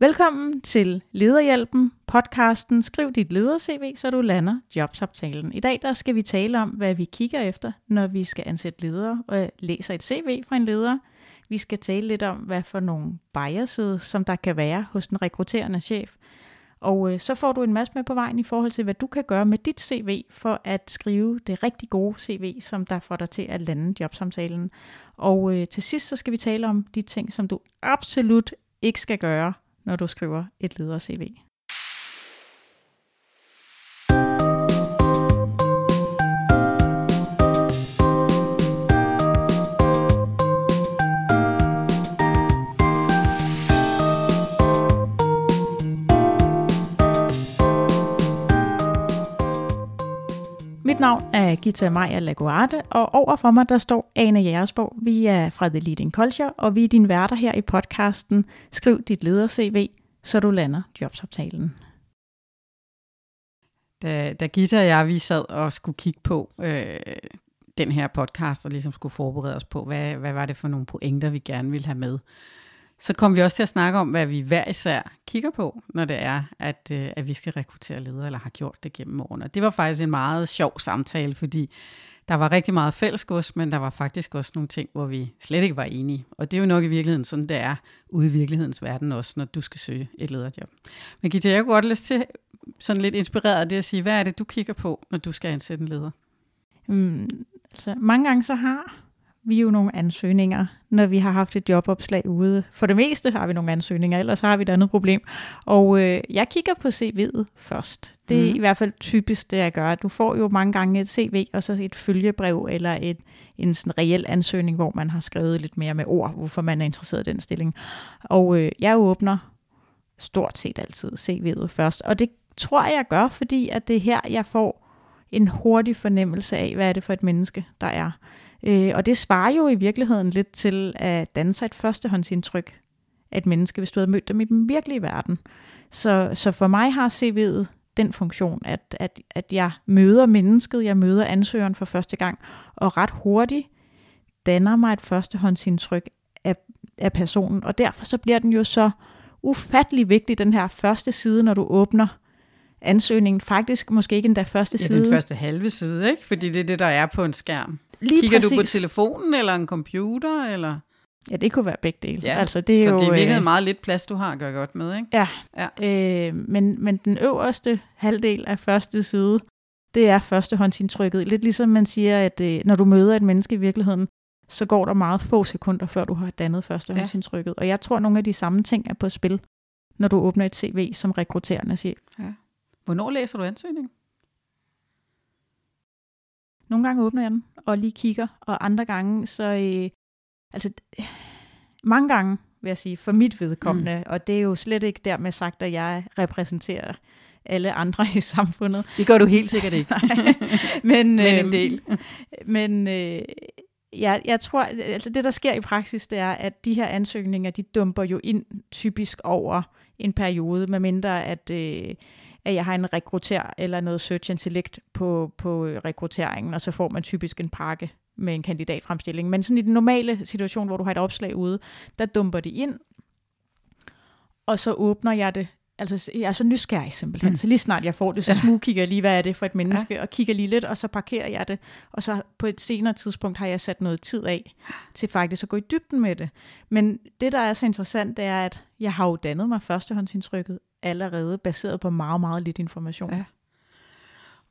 Velkommen til Lederhjælpen, podcasten Skriv dit leder-CV, så du lander jobsamtalen. I dag der skal vi tale om, hvad vi kigger efter, når vi skal ansætte ledere og læser et CV fra en leder. Vi skal tale lidt om, hvad for nogle biases, som der kan være hos den rekrutterende chef. Og øh, så får du en masse med på vejen i forhold til, hvad du kan gøre med dit CV for at skrive det rigtig gode CV, som der får dig til at lande jobsamtalen. Og øh, til sidst så skal vi tale om de ting, som du absolut ikke skal gøre, når du skriver et leder-CV. Navn er Gita Maja Laguarte, og overfor mig der står Ane Jægersborg. Vi er fra The Leading Culture, og vi er dine værter her i podcasten Skriv dit leder-CV, så du lander jobsoptalen. Da, da Gita og jeg, vi sad og skulle kigge på øh, den her podcast, og ligesom skulle forberede os på, hvad, hvad var det for nogle pointer, vi gerne ville have med, så kom vi også til at snakke om, hvad vi hver især kigger på, når det er, at, øh, at vi skal rekruttere ledere, eller har gjort det gennem årene. Og det var faktisk en meget sjov samtale, fordi der var rigtig meget fællesgods, men der var faktisk også nogle ting, hvor vi slet ikke var enige. Og det er jo nok i virkeligheden sådan, det er ude i virkelighedens verden også, når du skal søge et lederjob. Men Gita, jeg kunne godt lyst til sådan lidt inspireret af det at sige, hvad er det, du kigger på, når du skal ansætte en leder? Mm, altså, mange gange så har vi jo nogle ansøgninger, når vi har haft et jobopslag ude. For det meste har vi nogle ansøgninger, ellers har vi et andet problem. Og øh, jeg kigger på CV'et først. Det er mm. i hvert fald typisk det, jeg gør. Du får jo mange gange et CV, og så et følgebrev, eller et, en sådan reel ansøgning, hvor man har skrevet lidt mere med ord, hvorfor man er interesseret i den stilling. Og øh, jeg åbner stort set altid CV'et først. Og det tror jeg, jeg gør, fordi at det er her, jeg får en hurtig fornemmelse af, hvad er det for et menneske, der er. Øh, og det svarer jo i virkeligheden lidt til at danne sig et førstehåndsindtryk af et menneske, hvis du havde mødt dem i den virkelige verden. Så, så for mig har CV'et den funktion, at, at, at jeg møder mennesket, jeg møder ansøgeren for første gang, og ret hurtigt danner mig et førstehåndsindtryk af, af personen. Og derfor så bliver den jo så ufattelig vigtig, den her første side, når du åbner ansøgningen. Faktisk måske ikke den første side. Ja, den første halve side, ikke? Fordi det er det, der er på en skærm. Lige Kigger præcis. du på telefonen eller en computer? Eller? Ja, det kunne være begge dele. Ja, altså, det er så jo, det er virkelig øh, meget lidt plads, du har at gøre godt med, ikke? Ja, ja. Øh, men, men den øverste halvdel af første side, det er førstehåndsindtrykket. Lidt ligesom man siger, at øh, når du møder et menneske i virkeligheden, så går der meget få sekunder, før du har dannet førstehåndsindtrykket. Ja. Og jeg tror, nogle af de samme ting er på spil, når du åbner et CV som rekrutterende chef. Ja. Hvornår læser du ansøgningen? Nogle gange åbner jeg den og lige kigger, og andre gange, så øh, altså mange gange, vil jeg sige, for mit vedkommende, mm. og det er jo slet ikke dermed sagt, at jeg repræsenterer alle andre i samfundet. Det gør du helt sikkert ikke. men, men en øhm, del. men øh, ja, jeg tror, altså det der sker i praksis, det er, at de her ansøgninger, de dumper jo ind typisk over en periode, medmindre at... Øh, at jeg har en rekrutter eller noget search and select på, på rekrutteringen, og så får man typisk en pakke med en kandidatfremstilling. Men sådan i den normale situation, hvor du har et opslag ude, der dumper de ind, og så åbner jeg det. Altså, jeg er så nysgerrig simpelthen. Mm. Så lige snart jeg får det, så smug kigger jeg lige, hvad er det for et menneske, ja. og kigger lige lidt, og så parkerer jeg det. Og så på et senere tidspunkt har jeg sat noget tid af til faktisk at gå i dybden med det. Men det, der er så interessant, det er, at jeg har jo dannet mig førstehåndsindtrykket allerede baseret på meget, meget lidt information. Ja.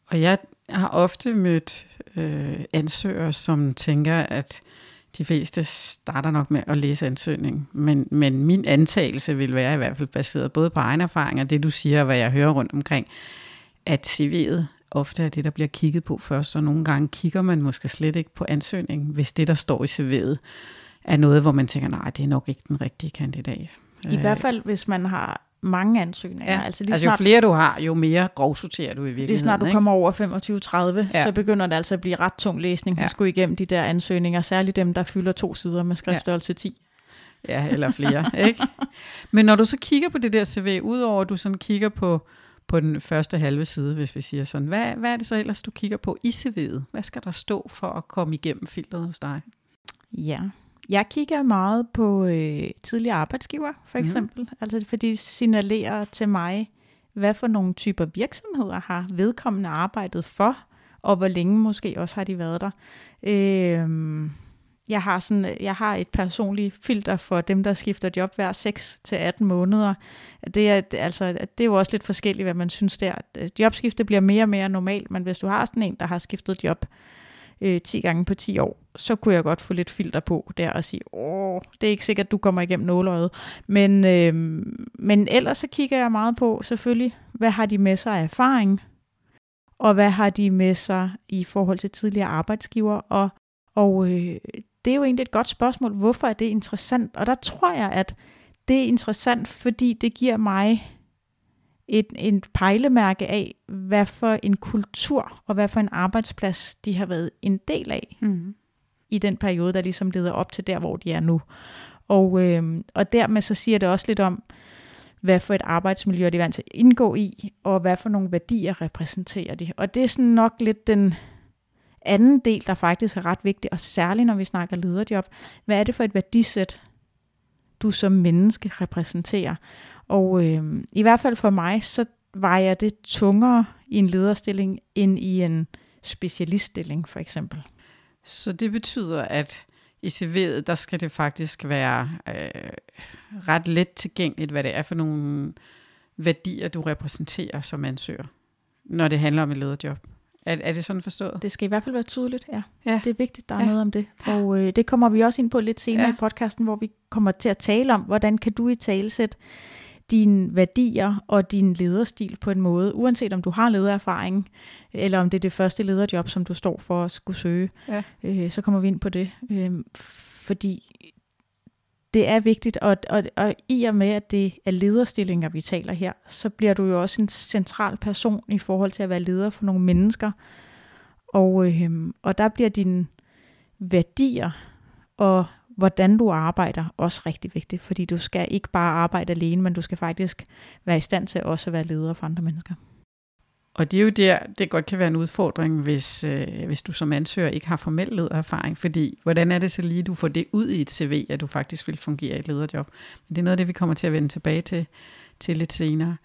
Og jeg har ofte mødt øh, ansøgere, som tænker, at de fleste starter nok med at læse ansøgningen, men, men min antagelse vil være i hvert fald baseret både på egen erfaring og det, du siger, og hvad jeg hører rundt omkring, at CV'et ofte er det, der bliver kigget på først, og nogle gange kigger man måske slet ikke på ansøgningen, hvis det, der står i CV'et, er noget, hvor man tænker, nej, det er nok ikke den rigtige kandidat. I hvert fald, hvis man har mange ansøgninger. Ja. Altså, lige altså jo snart, flere du har, jo mere grovsorterer du i virkeligheden. Lige snart du ikke? kommer over 25-30, ja. så begynder det altså at blive ret tung læsning. Ja. at skulle igennem de der ansøgninger, særligt dem, der fylder to sider med skriftstørrelse ja. 10. Ja, eller flere. ikke? Men når du så kigger på det der CV, udover at du sådan kigger på, på den første halve side, hvis vi siger sådan, hvad, hvad er det så ellers, du kigger på i CV'et? Hvad skal der stå for at komme igennem filteret hos dig? Ja, jeg kigger meget på øh, tidligere arbejdsgiver, for eksempel. Mm. Altså, fordi det signalerer til mig, hvad for nogle typer virksomheder har vedkommende arbejdet for, og hvor længe måske også har de været der. Øh, jeg har sådan, jeg har et personligt filter for dem, der skifter job hver 6 til 18 måneder. Det er, altså, det er jo også lidt forskelligt, hvad man synes der. Jobskifte bliver mere og mere normalt, men hvis du har sådan en, der har skiftet job øh, 10 gange på 10 år, så kunne jeg godt få lidt filter på der og sige, åh, det er ikke sikkert, at du kommer igennem nåløjet. Men, øh, men ellers så kigger jeg meget på, selvfølgelig, hvad har de med sig af erfaring, og hvad har de med sig i forhold til tidligere arbejdsgiver, og, og øh, det er jo egentlig et godt spørgsmål. Hvorfor er det interessant? Og der tror jeg, at det er interessant, fordi det giver mig et, et pejlemærke af, hvad for en kultur og hvad for en arbejdsplads de har været en del af mm. i den periode, der ligesom leder op til der, hvor de er nu. Og, øh, og dermed så siger det også lidt om, hvad for et arbejdsmiljø de er vant til at indgå i, og hvad for nogle værdier repræsenterer de. Og det er sådan nok lidt den, anden del, der faktisk er ret vigtig, og særligt når vi snakker lederjob, hvad er det for et værdisæt, du som menneske repræsenterer? Og øh, i hvert fald for mig, så vejer det tungere i en lederstilling, end i en specialiststilling for eksempel. Så det betyder, at i CV'et, der skal det faktisk være øh, ret let tilgængeligt, hvad det er for nogle værdier, du repræsenterer som ansøger, når det handler om et lederjob. Er, er det sådan forstået? Det skal i hvert fald være tydeligt, ja. ja. Det er vigtigt, der er ja. noget om det. Og øh, det kommer vi også ind på lidt senere ja. i podcasten, hvor vi kommer til at tale om, hvordan kan du i talesæt dine værdier og din lederstil på en måde, uanset om du har ledererfaring, eller om det er det første lederjob, som du står for at skulle søge, ja. øh, så kommer vi ind på det. Øh, fordi det er vigtigt, og, og, og i og med, at det er lederstillinger, vi taler her, så bliver du jo også en central person i forhold til at være leder for nogle mennesker. Og, øh, og der bliver dine værdier og hvordan du arbejder også rigtig vigtigt, fordi du skal ikke bare arbejde alene, men du skal faktisk være i stand til også at være leder for andre mennesker. Og det er jo der, det godt kan være en udfordring, hvis, øh, hvis du som ansøger ikke har formel ledererfaring, fordi hvordan er det så lige, du får det ud i et CV, at du faktisk vil fungere i et lederjob? Men det er noget af det, vi kommer til at vende tilbage til, til lidt senere.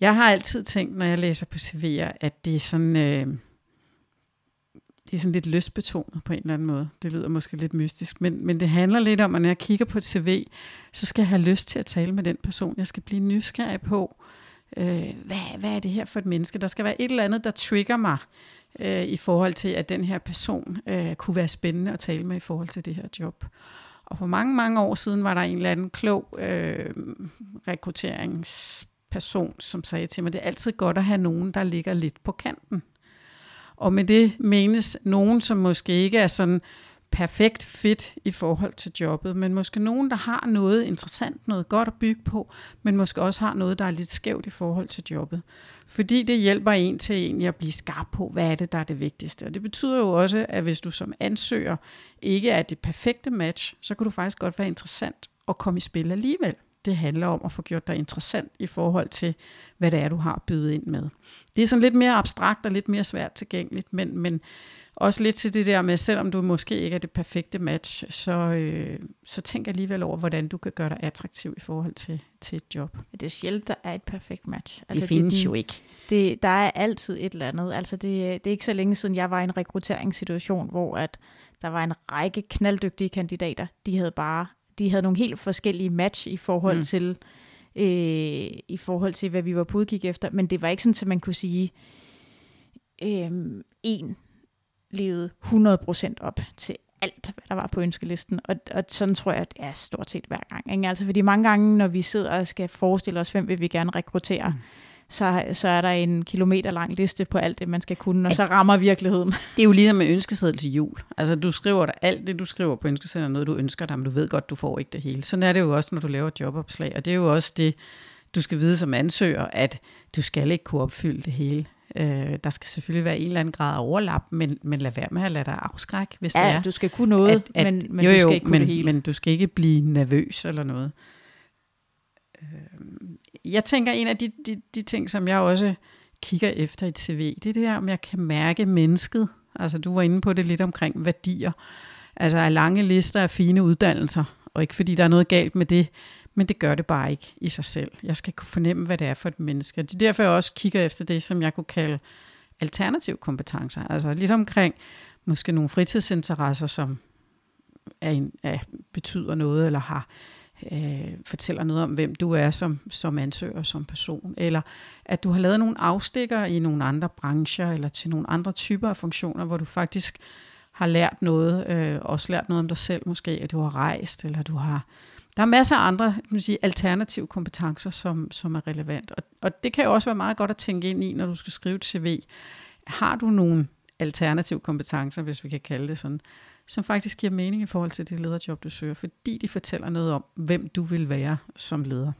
Jeg har altid tænkt, når jeg læser på CV'er, at det er sådan... Øh, det er sådan lidt lystbetonet på en eller anden måde. Det lyder måske lidt mystisk, men, men det handler lidt om, at når jeg kigger på et CV, så skal jeg have lyst til at tale med den person. Jeg skal blive nysgerrig på, øh, øh, hvad, hvad er det her for et menneske? Der skal være et eller andet, der trigger mig øh, i forhold til, at den her person øh, kunne være spændende at tale med i forhold til det her job. Og for mange, mange år siden var der en eller anden klog øh, rekrutteringsperson, som sagde til mig, det er altid godt at have nogen, der ligger lidt på kanten. Og med det menes nogen, som måske ikke er sådan perfekt fit i forhold til jobbet, men måske nogen, der har noget interessant, noget godt at bygge på, men måske også har noget, der er lidt skævt i forhold til jobbet. Fordi det hjælper en til egentlig at blive skarp på, hvad er det, der er det vigtigste. Og det betyder jo også, at hvis du som ansøger ikke er det perfekte match, så kan du faktisk godt være interessant at komme i spil alligevel. Det handler om at få gjort dig interessant i forhold til, hvad det er, du har bydet ind med. Det er sådan lidt mere abstrakt og lidt mere svært tilgængeligt, men, men også lidt til det der med, selvom du måske ikke er det perfekte match, så, øh, så tænk alligevel over, hvordan du kan gøre dig attraktiv i forhold til, til et job. Det er sjældent, der er et perfekt match. Altså, det findes det, jo ikke. Det, der er altid et eller andet. Altså det, det er ikke så længe siden, jeg var i en rekrutteringssituation, hvor at der var en række knalddygtige kandidater. De havde bare de havde nogle helt forskellige match i forhold mm. til øh, i forhold til, hvad vi var på udkig efter. Men det var ikke sådan, at man kunne sige, øh, en levede 100% op til alt, hvad der var på ønskelisten. Og, og sådan tror jeg, at det er stort set hver gang. Ikke? Altså, fordi mange gange, når vi sidder og skal forestille os, hvem vil vi gerne rekruttere, mm. så, så er der en kilometer lang liste på alt det, man skal kunne, og så rammer virkeligheden. Det er jo ligesom med ønskeseddel til jul. Altså, du skriver der alt det, du skriver på ønskesedlen, er noget, du ønsker dig, men du ved godt, du får ikke det hele. Sådan er det jo også, når du laver jobopslag, og det er jo også det, du skal vide som ansøger, at du skal ikke kunne opfylde det hele. Øh, der skal selvfølgelig være en eller anden grad af overlap, men, men lad være med at lade dig afskrække, hvis ja, det er. du skal kunne noget, at, at, men, men jo, jo, du skal ikke kunne men, det hele. Men du skal ikke blive nervøs eller noget. Øh, jeg tænker, en af de, de, de ting, som jeg også kigger efter i et CV, det er det her, om jeg kan mærke mennesket. Altså du var inde på det lidt omkring værdier. Altså af lange lister af fine uddannelser, og ikke fordi der er noget galt med det, men det gør det bare ikke i sig selv. Jeg skal kunne fornemme, hvad det er for et menneske. Det er derfor, jeg også kigger efter det, som jeg kunne kalde alternative kompetencer. Altså lidt omkring måske nogle fritidsinteresser, som er, en, er, betyder noget, eller har øh, fortæller noget om, hvem du er som, som ansøger, som person, eller at du har lavet nogle afstikker i nogle andre brancher, eller til nogle andre typer af funktioner, hvor du faktisk har lært noget, øh, også lært noget om dig selv måske, at du har rejst, eller du har... Der er masser af andre man sige, alternative kompetencer, som, som er relevant. Og, og det kan jo også være meget godt at tænke ind i, når du skal skrive et CV. Har du nogle alternative kompetencer, hvis vi kan kalde det sådan, som faktisk giver mening i forhold til det lederjob, du søger, fordi de fortæller noget om, hvem du vil være som leder.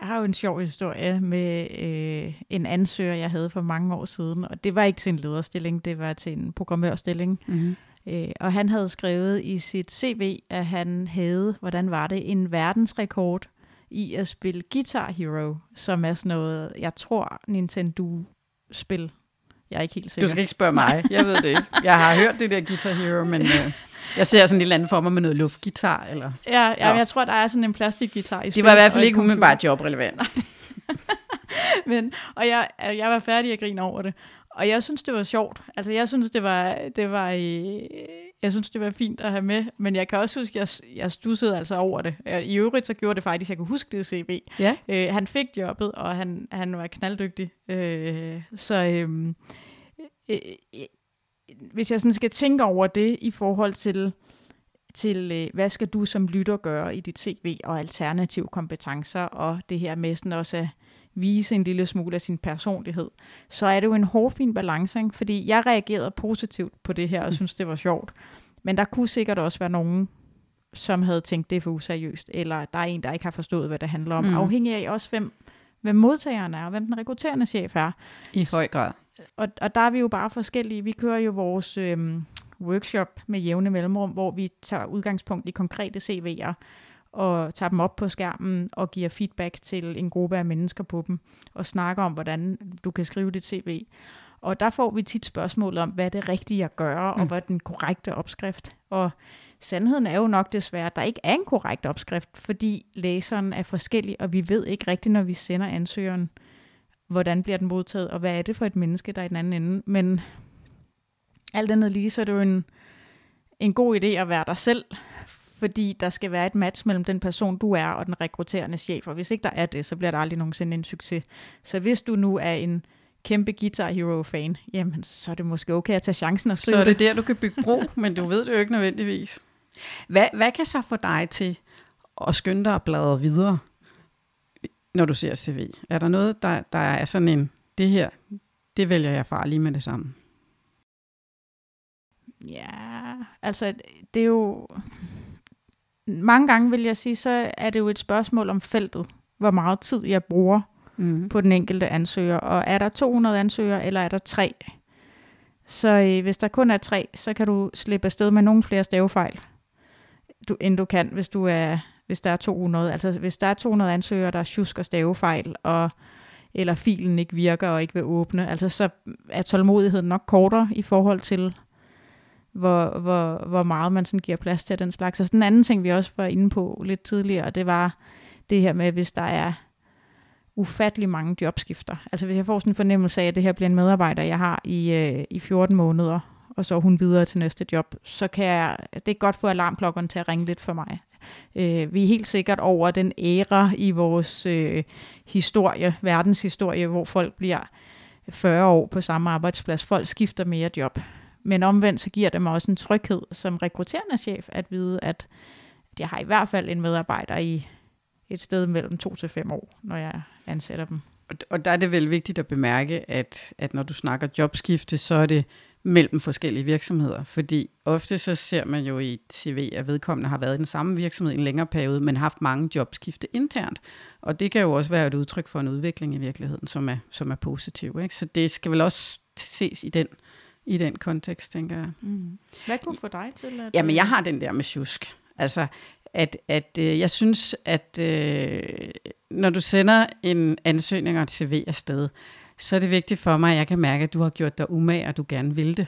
Jeg har jo en sjov historie med øh, en ansøger, jeg havde for mange år siden, og det var ikke til en lederstilling, det var til en programmørstilling. Mm-hmm. Øh, og han havde skrevet i sit CV, at han havde, hvordan var det, en verdensrekord i at spille Guitar Hero, som er sådan noget, jeg tror, Nintendo-spil jeg er ikke helt sikker. Du skal ikke spørge mig. Jeg ved det ikke. Jeg har hørt det der Guitar Hero, men øh, jeg ser sådan en lille anden for mig med noget luftgitar. Eller, ja, ja, ja. jeg tror, der er sådan en plastikgitar i Det var i hvert fald ikke umiddelbart jobrelevant. men, og jeg, jeg var færdig at grine over det. Og jeg synes, det var sjovt. Altså, jeg synes, det var, det var, øh, jeg synes, det var fint at have med. Men jeg kan også huske, at jeg, jeg stussede altså over det. I øvrigt, så gjorde det faktisk, jeg kunne huske det CV. Ja. Øh, han fik jobbet, og han, han var knalddygtig. Øh, så øh, øh, hvis jeg sådan skal tænke over det i forhold til, til øh, hvad skal du som lytter gøre i dit CV, og alternative kompetencer, og det her med sådan også at vise en lille smule af sin personlighed, så er det jo en hårfin balance, ikke? fordi jeg reagerede positivt på det her, og mm. synes, det var sjovt. Men der kunne sikkert også være nogen, som havde tænkt, det er for useriøst, eller der er en, der ikke har forstået, hvad det handler om, mm. afhængig af også, hvem, hvem modtageren er, og hvem den rekrutterende chef er. I høj grad. Og, og der er vi jo bare forskellige. Vi kører jo vores øhm, workshop med jævne mellemrum, hvor vi tager udgangspunkt i konkrete CV'er, og tager dem op på skærmen og giver feedback til en gruppe af mennesker på dem, og snakker om, hvordan du kan skrive dit CV. Og der får vi tit spørgsmål om, hvad er det rigtige at gøre, mm. og hvad er den korrekte opskrift. Og sandheden er jo nok desværre, at der ikke er en korrekt opskrift, fordi læseren er forskellig, og vi ved ikke rigtigt, når vi sender ansøgeren, hvordan bliver den modtaget, og hvad er det for et menneske, der er i den anden ende. Men alt andet lige, så er det jo en, en god idé at være dig selv, fordi der skal være et match mellem den person, du er, og den rekrutterende chef. Og hvis ikke der er det, så bliver der aldrig nogensinde en succes. Så hvis du nu er en kæmpe Guitar Hero-fan, jamen så er det måske okay at tage chancen og skrive Så er det der, du kan bygge bro, men du ved det jo ikke nødvendigvis. Hvad, hvad kan så få dig til at skynde dig at bladre videre, når du ser CV? Er der noget, der, der er sådan en, det her, det vælger jeg fra lige med det samme? Ja, altså det er jo mange gange vil jeg sige, så er det jo et spørgsmål om feltet, hvor meget tid jeg bruger mm. på den enkelte ansøger. Og er der 200 ansøgere, eller er der tre? Så øh, hvis der kun er tre, så kan du slippe afsted med nogle flere stavefejl, du, end du kan, hvis du er hvis der er 200. Altså hvis der er 200 ansøgere, der sjusker stavefejl, og eller filen ikke virker og ikke vil åbne, altså så er tålmodigheden nok kortere i forhold til hvor, hvor, hvor meget man sådan giver plads til den slags. Og så den anden ting, vi også var inde på lidt tidligere, det var det her med, hvis der er ufattelig mange jobskifter. Altså hvis jeg får sådan en fornemmelse af, at det her bliver en medarbejder, jeg har i, øh, i 14 måneder, og så hun videre til næste job, så kan jeg, det er godt få alarmklokkerne til at ringe lidt for mig. Øh, vi er helt sikkert over den æra i vores øh, historie, verdenshistorie, hvor folk bliver 40 år på samme arbejdsplads. Folk skifter mere job. Men omvendt så giver det mig også en tryghed som rekrutterende chef at vide, at jeg har i hvert fald en medarbejder i et sted mellem to til fem år, når jeg ansætter dem. Og der er det vel vigtigt at bemærke, at, at når du snakker jobskifte, så er det mellem forskellige virksomheder. Fordi ofte så ser man jo i et CV, at vedkommende har været i den samme virksomhed i en længere periode, men haft mange jobskifte internt. Og det kan jo også være et udtryk for en udvikling i virkeligheden, som er, som er positiv. Ikke? Så det skal vel også ses i den i den kontekst, tænker jeg. Mm. Hvad kunne få dig til at... Jamen, jeg har den der med tjusk. Altså, at, at øh, jeg synes, at øh, når du sender en ansøgning og et CV afsted, så er det vigtigt for mig, at jeg kan mærke, at du har gjort dig umage, og du gerne vil det.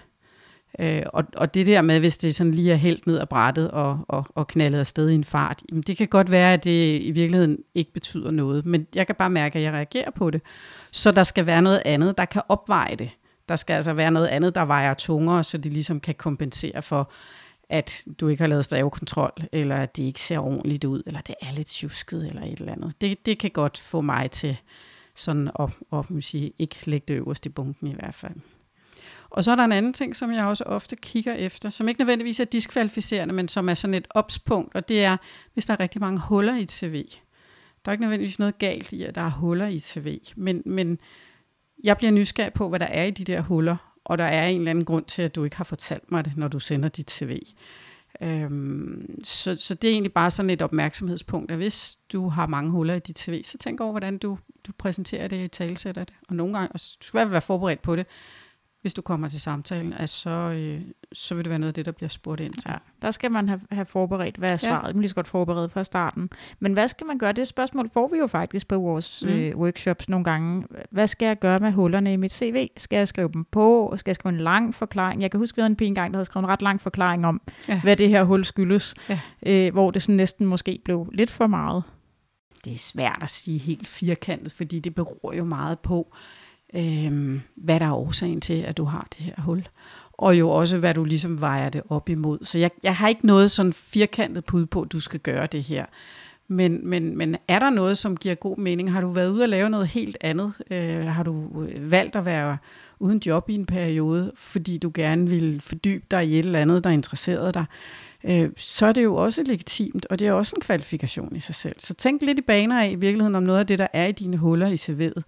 Øh, og, og det der med, hvis det sådan lige er helt ned ad brættet og, og, og knaldet afsted i en fart, jamen det kan godt være, at det i virkeligheden ikke betyder noget, men jeg kan bare mærke, at jeg reagerer på det. Så der skal være noget andet, der kan opveje det. Der skal altså være noget andet, der vejer tungere, så det ligesom kan kompensere for, at du ikke har lavet stavekontrol, eller at det ikke ser ordentligt ud, eller det er lidt tjusket, eller et eller andet. Det, det kan godt få mig til sådan at, at, at sige, ikke lægge det øverst i bunken i hvert fald. Og så er der en anden ting, som jeg også ofte kigger efter, som ikke nødvendigvis er diskvalificerende, men som er sådan et opspunkt, og det er, hvis der er rigtig mange huller i et CV. Der er ikke nødvendigvis noget galt i, at der er huller i et CV, men, men jeg bliver nysgerrig på, hvad der er i de der huller, og der er en eller anden grund til, at du ikke har fortalt mig det, når du sender dit CV. Øhm, så, så det er egentlig bare sådan et opmærksomhedspunkt, at hvis du har mange huller i dit CV, så tænk over, hvordan du, du præsenterer det, i talsætter det. Og nogle gange, og du skal være forberedt på det, hvis du kommer til samtalen, at så, øh, så vil det være noget af det, der bliver spurgt ind til. Ja, der skal man have, have forberedt, hvad er svaret. Ja. Man lige så godt forberedt fra starten. Men hvad skal man gøre? Det spørgsmål får vi jo faktisk på vores mm. øh, workshops nogle gange. Hvad skal jeg gøre med hullerne i mit CV? Skal jeg skrive dem på? Skal jeg skrive en lang forklaring? Jeg kan huske, vi en gang, der havde skrevet en ret lang forklaring om, ja. hvad det her hul skyldes. Ja. Øh, hvor det sådan næsten måske blev lidt for meget. Det er svært at sige helt firkantet, fordi det beror jo meget på, øh, Øhm, hvad der er årsagen til, at du har det her hul. Og jo også, hvad du ligesom vejer det op imod. Så jeg, jeg har ikke noget sådan firkantet bud på, at du skal gøre det her. Men, men, men er der noget, som giver god mening? Har du været ude og lave noget helt andet? Øh, har du øh, valgt at være uden job i en periode, fordi du gerne vil fordybe dig i et eller andet, der interesserede dig? Øh, så er det jo også legitimt, og det er også en kvalifikation i sig selv. Så tænk lidt i baner af i virkeligheden om noget af det, der er i dine huller i CV'et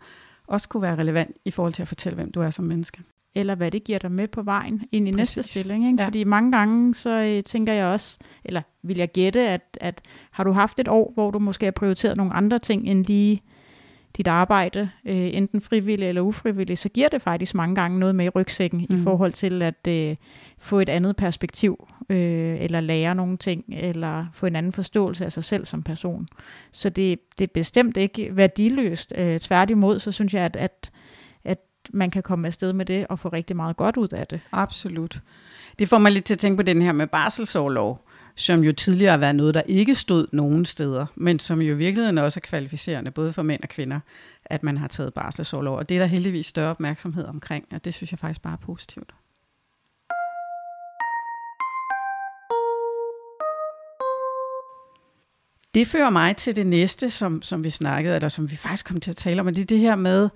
også kunne være relevant i forhold til at fortælle, hvem du er som menneske. Eller hvad det giver dig med på vejen ind i Præcis. næste stilling. Ikke? Ja. Fordi mange gange, så øh, tænker jeg også, eller vil jeg gætte, at, at har du haft et år, hvor du måske har prioriteret nogle andre ting end lige dit arbejde, øh, enten frivillig eller ufrivillig, så giver det faktisk mange gange noget med i rygsækken mm. i forhold til at øh, få et andet perspektiv, øh, eller lære nogle ting, eller få en anden forståelse af sig selv som person. Så det, det er bestemt ikke værdiløst. Øh, tværtimod, så synes jeg, at, at, at man kan komme afsted med det og få rigtig meget godt ud af det. Absolut. Det får mig lidt til at tænke på den her med barselsårlov som jo tidligere har været noget, der ikke stod nogen steder, men som jo i virkeligheden også er kvalificerende, både for mænd og kvinder, at man har taget barselsårlov. Og det er der heldigvis større opmærksomhed omkring, og det synes jeg faktisk bare er positivt. Det fører mig til det næste, som, som vi snakkede, eller som vi faktisk kom til at tale om, og det er det her med,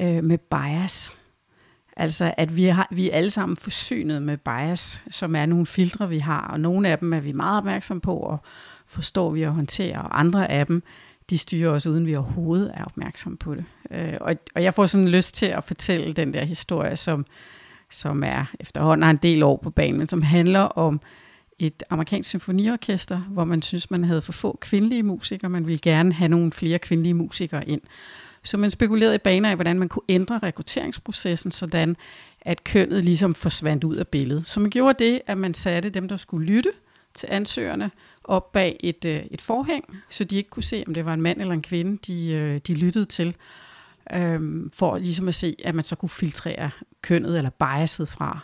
øh, med bias. Altså, at vi, har, vi er alle sammen forsynet med bias, som er nogle filtre, vi har, og nogle af dem er vi meget opmærksom på, og forstår vi at håndtere, og andre af dem, de styrer os, uden vi overhovedet er opmærksom på det. Øh, og, og jeg får sådan lyst til at fortælle den der historie, som, som er efterhånden har en del år på banen, men som handler om et amerikansk symfoniorkester, hvor man synes, man havde for få kvindelige musikere, man ville gerne have nogle flere kvindelige musikere ind. Så man spekulerede i baner af, hvordan man kunne ændre rekrutteringsprocessen, sådan at kønnet ligesom forsvandt ud af billedet. Så man gjorde det, at man satte dem, der skulle lytte til ansøgerne, op bag et, øh, et forhæng, så de ikke kunne se, om det var en mand eller en kvinde, de, øh, de lyttede til, øhm, for ligesom at se, at man så kunne filtrere kønnet eller biaset fra.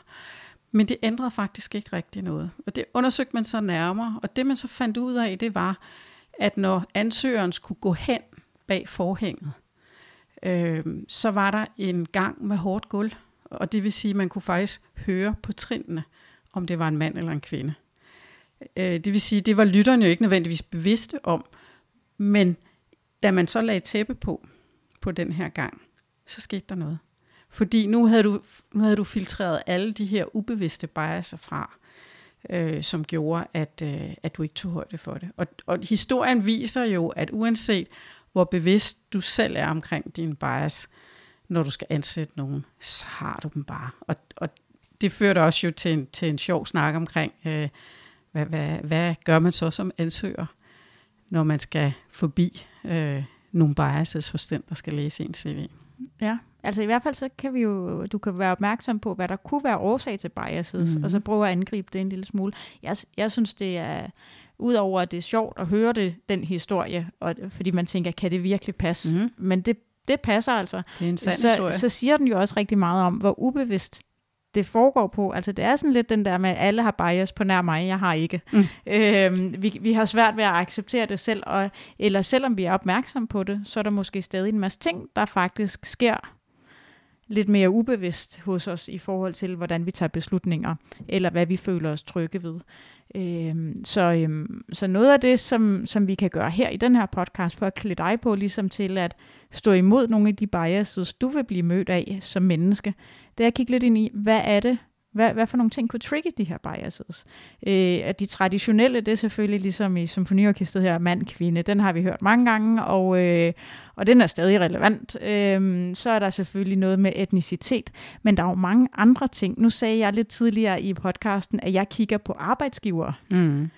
Men det ændrede faktisk ikke rigtig noget. Og det undersøgte man så nærmere, og det man så fandt ud af, det var, at når ansøgeren skulle gå hen bag forhænget, øh, så var der en gang med hårdt gulv, og det vil sige, at man kunne faktisk høre på trinene, om det var en mand eller en kvinde. Øh, det vil sige, det var lytterne jo ikke nødvendigvis bevidste om, men da man så lagde tæppe på, på den her gang, så skete der noget. Fordi nu havde du, nu havde du filtreret alle de her ubevidste biaser fra, øh, som gjorde, at, øh, at du ikke tog højde for det. Og, og historien viser jo, at uanset hvor bevidst du selv er omkring din bias, når du skal ansætte nogen, så har du dem bare. Og, og det dig også jo til en, til en sjov snak omkring, øh, hvad, hvad, hvad gør man så som ansøger, når man skal forbi øh, nogle biases hos den, der skal læse en CV. Ja, altså i hvert fald så kan vi jo, du kan være opmærksom på, hvad der kunne være årsag til biases, mm. og så prøve at angribe det en lille smule. Jeg, jeg synes, det er, udover at det er sjovt at høre det, den historie, og, fordi man tænker, kan det virkelig passe? Mm. Men det, det passer altså. Det er en sand så, historie. Så siger den jo også rigtig meget om, hvor ubevidst det foregår på. Altså det er sådan lidt den der med, at alle har bias på nær mig, jeg har ikke. Mm. Øhm, vi, vi har svært ved at acceptere det selv, og, eller selvom vi er opmærksom på det, så er der måske stadig en masse ting, der faktisk sker lidt mere ubevidst hos os i forhold til, hvordan vi tager beslutninger, eller hvad vi føler os trygge ved. Øhm, så, øhm, så noget af det, som, som vi kan gøre her i den her podcast, for at klæde dig på ligesom til at stå imod nogle af de biases, du vil blive mødt af som menneske, det er at kigge lidt ind i, hvad er det, hvad, hvad for nogle ting kunne trigge de her biases? Øh, at de traditionelle, det er selvfølgelig ligesom i symfoniorkestret her, mand-kvinde, den har vi hørt mange gange, og, øh, og den er stadig relevant. Øh, så er der selvfølgelig noget med etnicitet, men der er jo mange andre ting. Nu sagde jeg lidt tidligere i podcasten, at jeg kigger på arbejdsgiver. Mm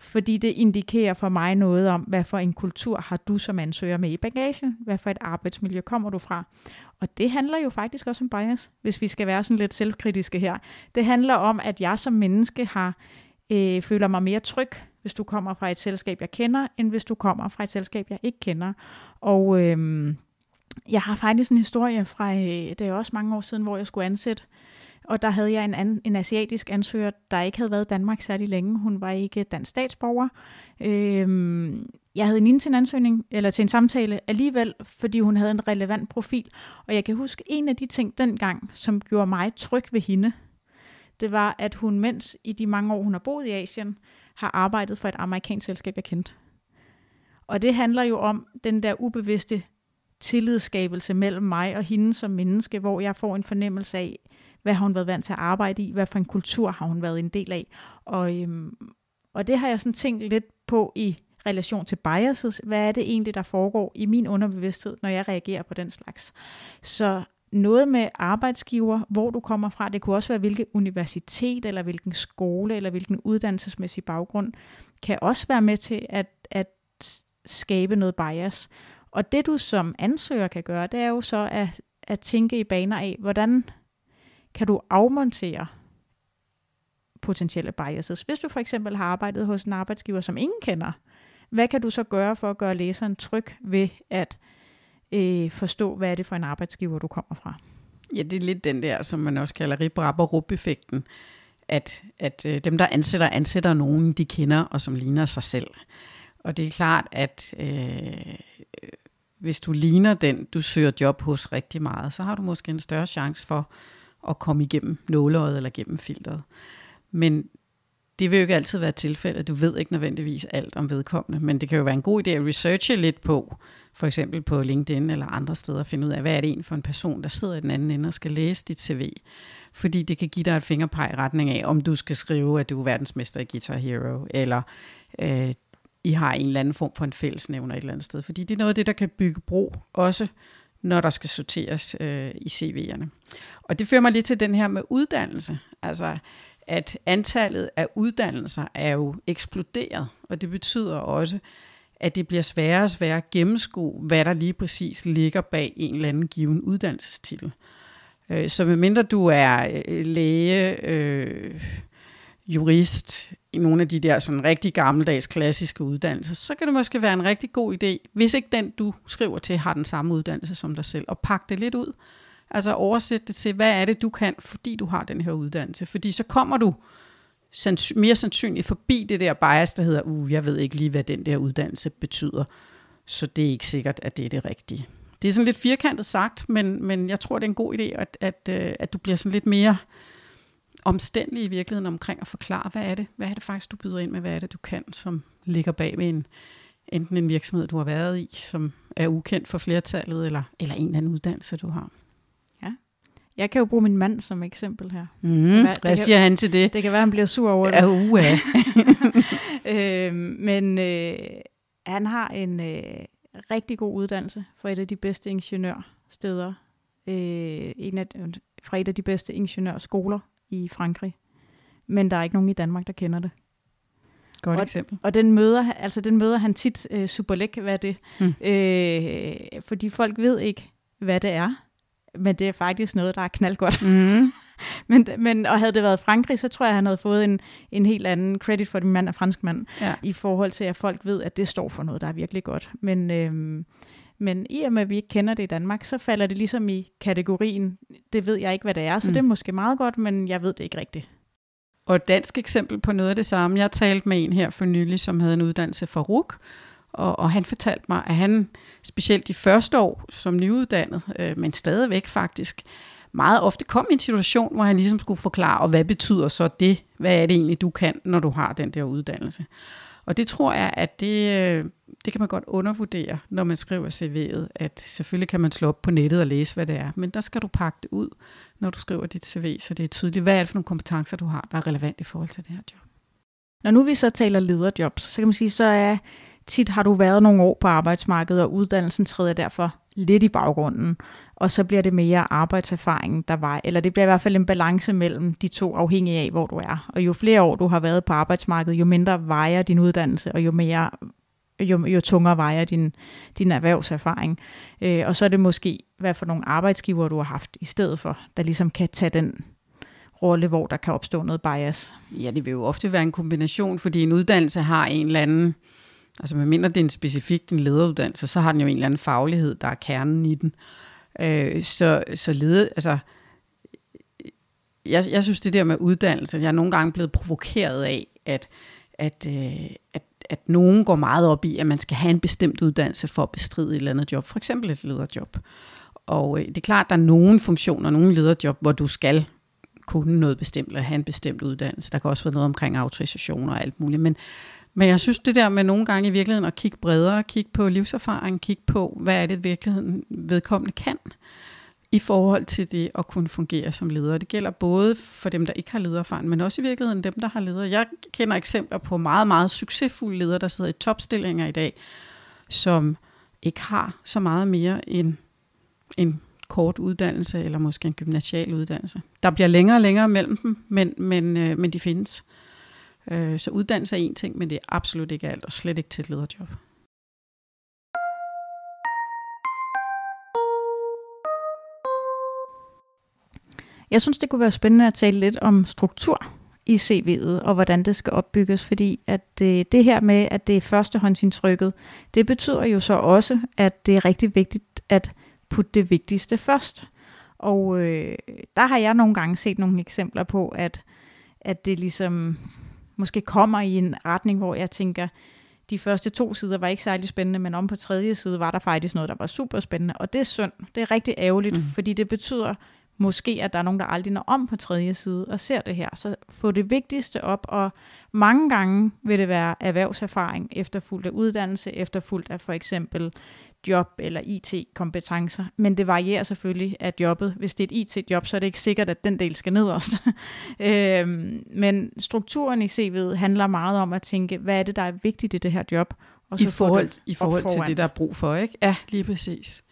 fordi det indikerer for mig noget om, hvad for en kultur har du som ansøger med i bagagen, hvad for et arbejdsmiljø kommer du fra. Og det handler jo faktisk også om bias, hvis vi skal være sådan lidt selvkritiske her. Det handler om, at jeg som menneske har øh, føler mig mere tryg, hvis du kommer fra et selskab, jeg kender, end hvis du kommer fra et selskab, jeg ikke kender. Og øh, jeg har faktisk en historie fra, øh, det er også mange år siden, hvor jeg skulle ansætte og der havde jeg en, an, en asiatisk ansøger, der ikke havde været i Danmark særlig længe. Hun var ikke dansk statsborger. Øhm, jeg havde en til en ansøgning, eller til en samtale alligevel, fordi hun havde en relevant profil. Og jeg kan huske, en af de ting dengang, som gjorde mig tryg ved hende, det var, at hun mens i de mange år, hun har boet i Asien, har arbejdet for et amerikansk selskab, jeg kendte. Og det handler jo om den der ubevidste tillidsskabelse mellem mig og hende som menneske, hvor jeg får en fornemmelse af, hvad har hun været vant til at arbejde i, hvad for en kultur har hun været en del af. Og, øhm, og det har jeg sådan tænkt lidt på i relation til biases. Hvad er det egentlig, der foregår i min underbevidsthed, når jeg reagerer på den slags? Så noget med arbejdsgiver, hvor du kommer fra, det kunne også være hvilket universitet, eller hvilken skole, eller hvilken uddannelsesmæssig baggrund, kan også være med til at, at skabe noget bias. Og det du som ansøger kan gøre, det er jo så at, at tænke i baner af, hvordan kan du afmontere potentielle biases. Hvis du for eksempel har arbejdet hos en arbejdsgiver, som ingen kender, hvad kan du så gøre for at gøre læseren tryg ved at øh, forstå, hvad er det for en arbejdsgiver, du kommer fra? Ja, det er lidt den der, som man også kalder rip og rup effekten at, at øh, dem, der ansætter, ansætter nogen, de kender og som ligner sig selv. Og det er klart, at øh, øh, hvis du ligner den, du søger job hos rigtig meget, så har du måske en større chance for at komme igennem nåleøjet eller gennem filteret. Men det vil jo ikke altid være tilfældet. Du ved ikke nødvendigvis alt om vedkommende, men det kan jo være en god idé at researche lidt på, for eksempel på LinkedIn eller andre steder, at finde ud af, hvad er det en for en person, der sidder i den anden ende og skal læse dit CV. Fordi det kan give dig et fingerpeg i retning af, om du skal skrive, at du er verdensmester i Guitar Hero, eller øh, I har en eller anden form for en fællesnævner et eller andet sted. Fordi det er noget af det, der kan bygge bro, også når der skal sorteres øh, i CV'erne. Og det fører mig lige til den her med uddannelse. Altså, at antallet af uddannelser er jo eksploderet, og det betyder også, at det bliver sværere og sværere at gennemskue, hvad der lige præcis ligger bag en eller anden given uddannelsestitel. Øh, så medmindre du er øh, læge, øh, jurist, i nogle af de der sådan rigtig gammeldags klassiske uddannelser, så kan det måske være en rigtig god idé, hvis ikke den, du skriver til, har den samme uddannelse som dig selv, og pakke det lidt ud. Altså oversætte det til, hvad er det, du kan, fordi du har den her uddannelse. Fordi så kommer du sands- mere sandsynligt forbi det der bias, der hedder, uh, jeg ved ikke lige, hvad den der uddannelse betyder, så det er ikke sikkert, at det er det rigtige. Det er sådan lidt firkantet sagt, men, men jeg tror, det er en god idé, at, at, øh, at du bliver sådan lidt mere omstændelig i virkeligheden omkring at forklare, hvad er det, hvad er det faktisk, du byder ind med, hvad er det, du kan, som ligger bag ved en, enten en virksomhed, du har været i, som er ukendt for flertallet, eller, eller en eller anden uddannelse, du har. Jeg kan jo bruge min mand som eksempel her. Mm, hvad hvad siger kan, han til det? Det kan være, han bliver sur over det. Ja, uh, øh, men øh, han har en øh, rigtig god uddannelse fra et af de bedste ingeniørsteder. Øh, en af, fra et af de bedste ingeniørskoler i Frankrig. Men der er ikke nogen i Danmark, der kender det. Godt og, eksempel. Og den møder, altså den møder han tit øh, superlæk, hvad er det? Mm. Øh, fordi folk ved ikke, hvad det er. Men det er faktisk noget, der er knaldgodt. Mm. men, men, og havde det været Frankrig, så tror jeg, han havde fået en, en helt anden credit for, at min mand er fransk mand, ja. i forhold til, at folk ved, at det står for noget, der er virkelig godt. Men, øh, Men i og med, at vi ikke kender det i Danmark, så falder det ligesom i kategorien, det ved jeg ikke, hvad det er, så mm. det er måske meget godt, men jeg ved det ikke rigtigt. Og et dansk eksempel på noget af det samme. Jeg talte med en her for nylig, som havde en uddannelse fra RUK, og, og han fortalte mig, at han specielt de første år som nyuddannet, øh, men stadigvæk faktisk, meget ofte kom i en situation, hvor han ligesom skulle forklare, og hvad betyder så det? Hvad er det egentlig, du kan, når du har den der uddannelse? Og det tror jeg, at det, øh, det kan man godt undervurdere, når man skriver CV'et, at selvfølgelig kan man slå op på nettet og læse, hvad det er, men der skal du pakke det ud, når du skriver dit CV, så det er tydeligt, hvad er det for nogle kompetencer, du har, der er relevant i forhold til det her job. Når nu vi så taler lederjobs, så kan man sige, så er tit har du været nogle år på arbejdsmarkedet, og uddannelsen træder derfor lidt i baggrunden, og så bliver det mere arbejdserfaringen, der var, eller det bliver i hvert fald en balance mellem de to, afhængig af, hvor du er. Og jo flere år du har været på arbejdsmarkedet, jo mindre vejer din uddannelse, og jo mere jo, jo tungere vejer din, din erhvervserfaring. Øh, og så er det måske, hvad for nogle arbejdsgiver du har haft i stedet for, der ligesom kan tage den rolle, hvor der kan opstå noget bias. Ja, det vil jo ofte være en kombination, fordi en uddannelse har en eller anden Altså medmindre det er en specifik en lederuddannelse, så har den jo en eller anden faglighed, der er kernen i den. Øh, så, så lede, altså, jeg, jeg synes det der med uddannelse, jeg er nogle gange blevet provokeret af, at, at, øh, at, at nogen går meget op i, at man skal have en bestemt uddannelse for at bestride et eller andet job, for eksempel et lederjob. Og øh, det er klart, at der er nogle funktioner, nogle lederjob, hvor du skal kunne noget bestemt, eller have en bestemt uddannelse. Der kan også være noget omkring autorisation og alt muligt. Men, men jeg synes det der med nogle gange i virkeligheden at kigge bredere, kigge på livserfaring, kigge på, hvad er det virkeligheden vedkommende kan i forhold til det at kunne fungere som leder. Det gælder både for dem, der ikke har ledererfaring, men også i virkeligheden dem, der har leder. Jeg kender eksempler på meget, meget succesfulde ledere, der sidder i topstillinger i dag, som ikke har så meget mere end en kort uddannelse, eller måske en gymnasial uddannelse. Der bliver længere og længere mellem dem, men, men, øh, men de findes. Øh, så uddannelse er en ting, men det er absolut ikke alt, og slet ikke til et lederjob. Jeg synes, det kunne være spændende at tale lidt om struktur i CV'et, og hvordan det skal opbygges, fordi at det, det her med, at det er førstehåndsindtrykket, det betyder jo så også, at det er rigtig vigtigt at putte det vigtigste først. Og øh, der har jeg nogle gange set nogle eksempler på, at, at det ligesom måske kommer i en retning, hvor jeg tænker, de første to sider var ikke særlig spændende, men om på tredje side var der faktisk noget, der var super spændende. Og det er synd. Det er rigtig ærgerligt, mm. fordi det betyder måske, at der er nogen, der aldrig når om på tredje side og ser det her. Så få det vigtigste op, og mange gange vil det være erhvervserfaring efterfulgt af uddannelse, efterfulgt af for eksempel job eller IT-kompetencer, men det varierer selvfølgelig af jobbet. Hvis det er et IT-job, så er det ikke sikkert, at den del skal nederst. øhm, men strukturen i CV'et handler meget om at tænke, hvad er det, der er vigtigt i det her job? Og så I forhold, i forhold til det, der er brug for, ikke? Ja, lige præcis.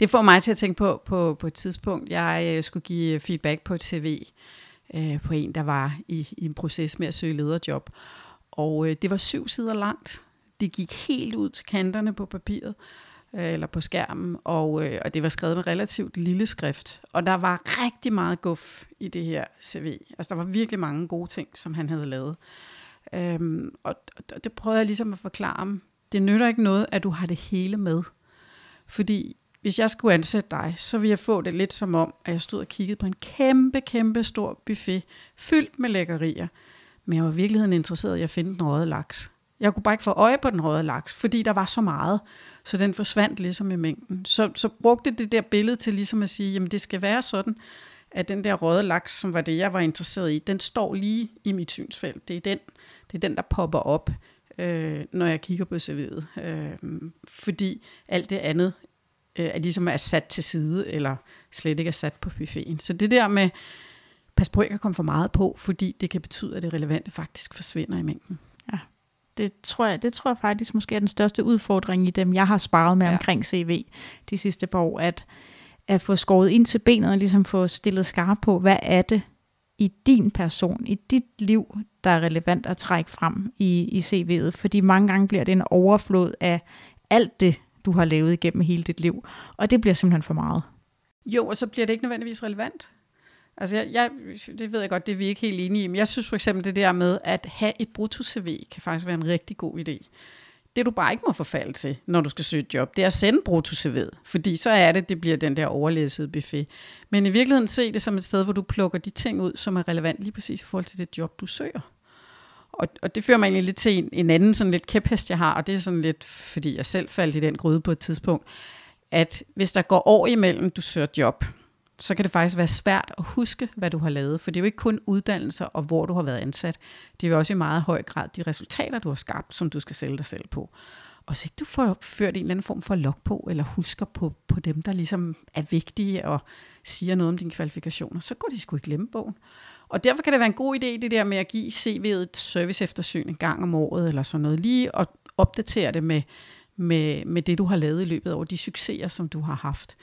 Det får mig til at tænke på, på, på et tidspunkt, jeg øh, skulle give feedback på et CV øh, på en, der var i, i en proces med at søge lederjob. Og øh, det var syv sider langt. Det gik helt ud til kanterne på papiret øh, eller på skærmen, og, øh, og det var skrevet med relativt lille skrift. Og der var rigtig meget guf i det her CV. Altså der var virkelig mange gode ting, som han havde lavet. Øhm, og, og det prøvede jeg ligesom at forklare ham. Det nytter ikke noget, at du har det hele med. Fordi hvis jeg skulle ansætte dig, så ville jeg få det lidt som om, at jeg stod og kiggede på en kæmpe, kæmpe stor buffet, fyldt med lækkerier. Men jeg var i virkeligheden interesseret i at finde den røde laks. Jeg kunne bare ikke få øje på den røde laks, fordi der var så meget, så den forsvandt ligesom i mængden. Så, så brugte det der billede til ligesom at sige, jamen det skal være sådan, at den der røde laks, som var det, jeg var interesseret i, den står lige i mit synsfelt. Det er den, det er den der popper op, øh, når jeg kigger på serviet. Øh, fordi alt det andet øh, er ligesom er sat til side, eller slet ikke er sat på buffeten. Så det der med, pas på ikke at komme for meget på, fordi det kan betyde, at det relevante faktisk forsvinder i mængden. Det tror jeg, det tror jeg faktisk måske er den største udfordring i dem, jeg har sparet med ja. omkring CV de sidste par år, at, at få skåret ind til benet og ligesom få stillet skarp på, hvad er det i din person, i dit liv, der er relevant at trække frem i, i CV'et. Fordi mange gange bliver det en overflod af alt det, du har lavet igennem hele dit liv. Og det bliver simpelthen for meget. Jo, og så bliver det ikke nødvendigvis relevant. Altså, jeg, jeg, det ved jeg godt, det er vi ikke helt enige i, men jeg synes for eksempel det der med at have et brutto-CV kan faktisk være en rigtig god idé. Det du bare ikke må forfalde til, når du skal søge et job, det er at sende brutto fordi så er det, det bliver den der overlæsede buffet. Men i virkeligheden se det som et sted, hvor du plukker de ting ud, som er relevant lige præcis i forhold til det job, du søger. Og, og det fører mig egentlig lidt til en, en anden sådan lidt kæphest, jeg har, og det er sådan lidt, fordi jeg selv faldt i den gryde på et tidspunkt, at hvis der går år imellem, du søger job, så kan det faktisk være svært at huske, hvad du har lavet. For det er jo ikke kun uddannelser og hvor du har været ansat. Det er jo også i meget høj grad de resultater, du har skabt, som du skal sælge dig selv på. Og så ikke du får ført en eller anden form for log på, eller husker på, på dem, der ligesom er vigtige og siger noget om dine kvalifikationer, så går de sgu i glemmebogen. Og derfor kan det være en god idé, det der med at give CV'et et service eftersyn en gang om året, eller sådan noget, lige og opdatere det med, med, med det, du har lavet i løbet af de succeser, som du har haft.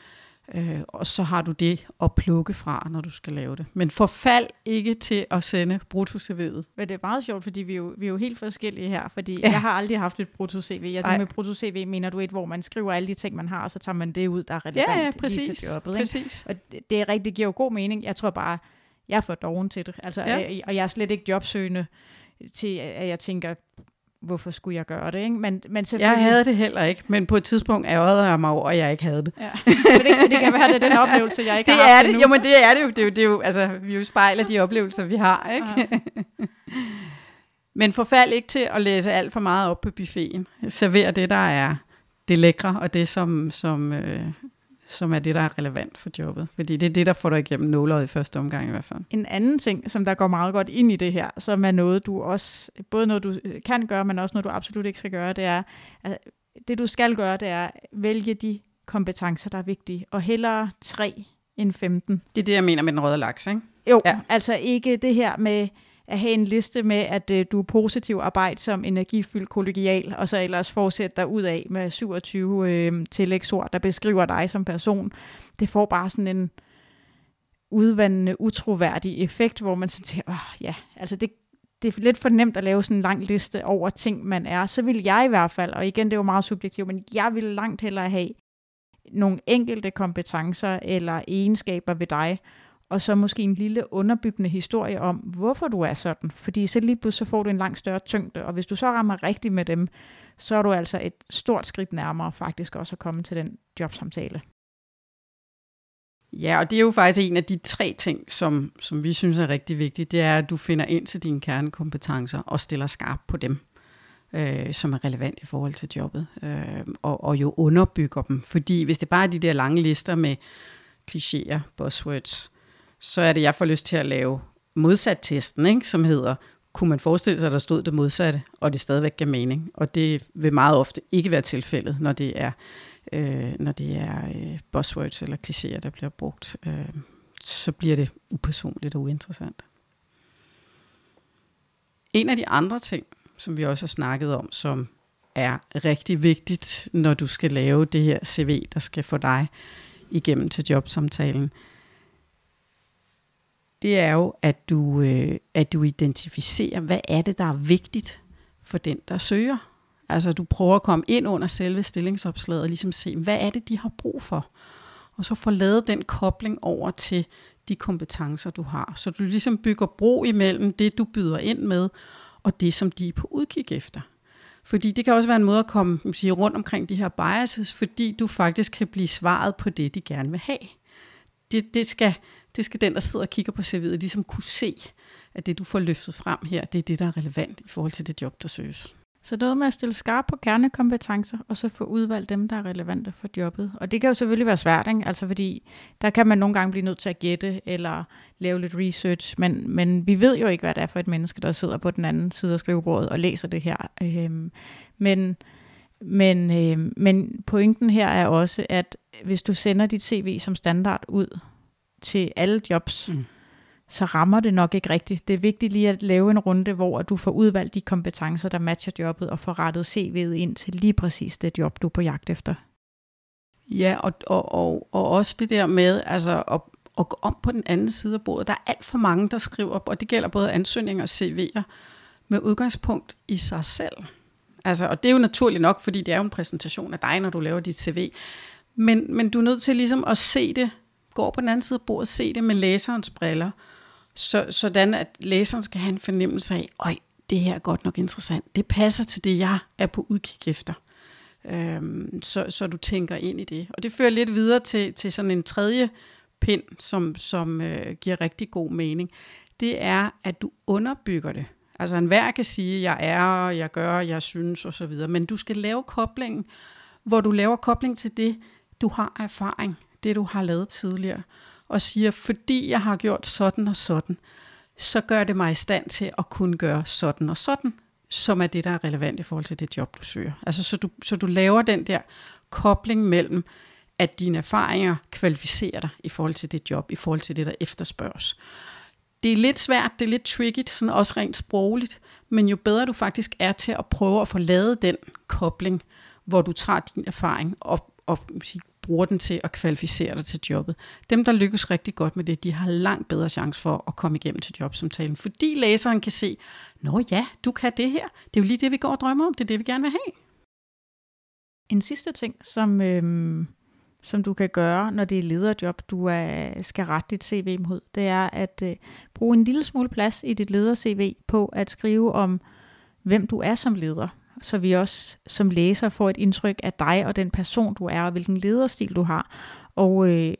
Øh, og så har du det at plukke fra, når du skal lave det. Men forfald ikke til at sende brutto-CV'et. Men det er meget sjovt, fordi vi er jo, vi er jo helt forskellige her, fordi ja. jeg har aldrig haft et brutto-CV. Jeg tænker med brutto-CV mener du et, hvor man skriver alle de ting, man har, og så tager man det ud, der er relevant ja, ja, præcis, til jobbet. Præcis. Og det, det er rigtig, det giver jo god mening. Jeg tror bare, jeg er for doven til det. Altså, ja. og jeg er slet ikke jobsøgende til, at jeg tænker, hvorfor skulle jeg gøre det? Ikke? Men, men selvfølgelig... Jeg havde det heller ikke, men på et tidspunkt ærgerede jeg mig over, at jeg ikke havde det. Ja. Det, det kan være, det er den oplevelse, jeg ikke det har haft er det. Jo, men det er det jo. Det er jo, det er jo altså, vi er jo spejler de oplevelser, vi har. Ikke? Ja. men forfald ikke til at læse alt for meget op på buffeten. Server det, der er det lækre, og det, som, som, øh, som er det, der er relevant for jobbet. Fordi det er det, der får dig igennem nåløjet i første omgang i hvert fald. En anden ting, som der går meget godt ind i det her, som er noget, du også, både noget, du øh, kan gøre, men også noget, du absolut ikke skal gøre, det er, at det du skal gøre, det er vælge de kompetencer, der er vigtige, og hellere tre end 15. Det er det, jeg mener med den røde laks, ikke? Jo, ja. altså ikke det her med, at have en liste med, at øh, du er positiv arbejde som energifyldt kollegial, og så ellers fortsætte dig ud af med 27 øh, tillægsord, der beskriver dig som person. Det får bare sådan en udvandende, utroværdig effekt, hvor man så tænker, oh, ja, altså det, det er lidt for nemt at lave sådan en lang liste over ting, man er. Så vil jeg i hvert fald, og igen, det er jo meget subjektivt, men jeg vil langt hellere have nogle enkelte kompetencer eller egenskaber ved dig, og så måske en lille underbyggende historie om, hvorfor du er sådan. Fordi så lige pludselig så får du en langt større tyngde, og hvis du så rammer rigtigt med dem, så er du altså et stort skridt nærmere faktisk også at komme til den jobsamtale. Ja, og det er jo faktisk en af de tre ting, som, som vi synes er rigtig vigtigt, det er, at du finder ind til dine kernekompetencer og stiller skarp på dem, øh, som er relevant i forhold til jobbet, øh, og, og jo underbygger dem. Fordi hvis det bare er de der lange lister med klichéer, buzzwords, så er det, jeg får lyst til at lave modsat-testen, ikke? som hedder, kunne man forestille sig, at der stod det modsatte, og det stadigvæk gav mening. Og det vil meget ofte ikke være tilfældet, når det er, øh, når det er øh, buzzwords eller klichéer, der bliver brugt. Øh, så bliver det upersonligt og uinteressant. En af de andre ting, som vi også har snakket om, som er rigtig vigtigt, når du skal lave det her CV, der skal få dig igennem til jobsamtalen, det er jo, at du, øh, at du identificerer, hvad er det, der er vigtigt for den, der søger. Altså du prøver at komme ind under selve stillingsopslaget og ligesom se, hvad er det, de har brug for. Og så få lavet den kobling over til de kompetencer, du har. Så du ligesom bygger bro imellem det, du byder ind med, og det, som de er på udkig efter. Fordi det kan også være en måde at komme sige, rundt omkring de her biases, fordi du faktisk kan blive svaret på det, de gerne vil have. Det, det, skal, det skal den, der sidder og kigger på CV'et, ligesom kunne se, at det, du får løftet frem her, det er det, der er relevant i forhold til det job, der søges. Så noget med at stille skarp på kernekompetencer, og så få udvalgt dem, der er relevante for jobbet. Og det kan jo selvfølgelig være svært, ikke? Altså fordi der kan man nogle gange blive nødt til at gætte, eller lave lidt research, men, men vi ved jo ikke, hvad det er for et menneske, der sidder på den anden side af skrivebordet og læser det her. Øhm, men, men, øhm, men pointen her er også, at hvis du sender dit CV som standard ud, til alle jobs, mm. så rammer det nok ikke rigtigt. Det er vigtigt lige at lave en runde, hvor du får udvalgt de kompetencer, der matcher jobbet, og får rettet CV'et ind til lige præcis det job, du er på jagt efter. Ja, og, og, og, og også det der med altså, at, at gå om på den anden side af bordet. Der er alt for mange, der skriver, og det gælder både ansøgninger og CV'er, med udgangspunkt i sig selv. Altså, og det er jo naturligt nok, fordi det er jo en præsentation af dig, når du laver dit CV. Men, men du er nødt til ligesom at se det går på den anden side af bordet, se det med læserens briller, så, sådan at læseren skal have en fornemmelse af, øj, det her er godt nok interessant. Det passer til det, jeg er på udkig efter. Øhm, så, så du tænker ind i det. Og det fører lidt videre til, til sådan en tredje pind, som, som øh, giver rigtig god mening. Det er, at du underbygger det. Altså enhver kan sige, jeg er, jeg gør, jeg synes osv., men du skal lave koblingen, hvor du laver kobling til det, du har erfaring, det du har lavet tidligere, og siger, fordi jeg har gjort sådan og sådan, så gør det mig i stand til at kunne gøre sådan og sådan, som er det, der er relevant i forhold til det job, du søger. Altså, så du, så du laver den der kobling mellem, at dine erfaringer kvalificerer dig i forhold til det job, i forhold til det, der efterspørges. Det er lidt svært, det er lidt tricky, sådan også rent sprogligt, men jo bedre du faktisk er til at prøve at få lavet den kobling, hvor du tager din erfaring og, og bruger den til at kvalificere dig til jobbet. Dem, der lykkes rigtig godt med det, de har langt bedre chance for at komme igennem til jobsamtalen, fordi læseren kan se, nå ja, du kan det her. Det er jo lige det, vi går og drømmer om. Det er det, vi gerne vil have. En sidste ting, som, øhm, som du kan gøre, når det er lederjob, du er, skal rette dit CV mod, det er at øh, bruge en lille smule plads i dit leder-CV på at skrive om, hvem du er som leder så vi også som læser får et indtryk af dig og den person, du er, og hvilken lederstil du har. Og øh,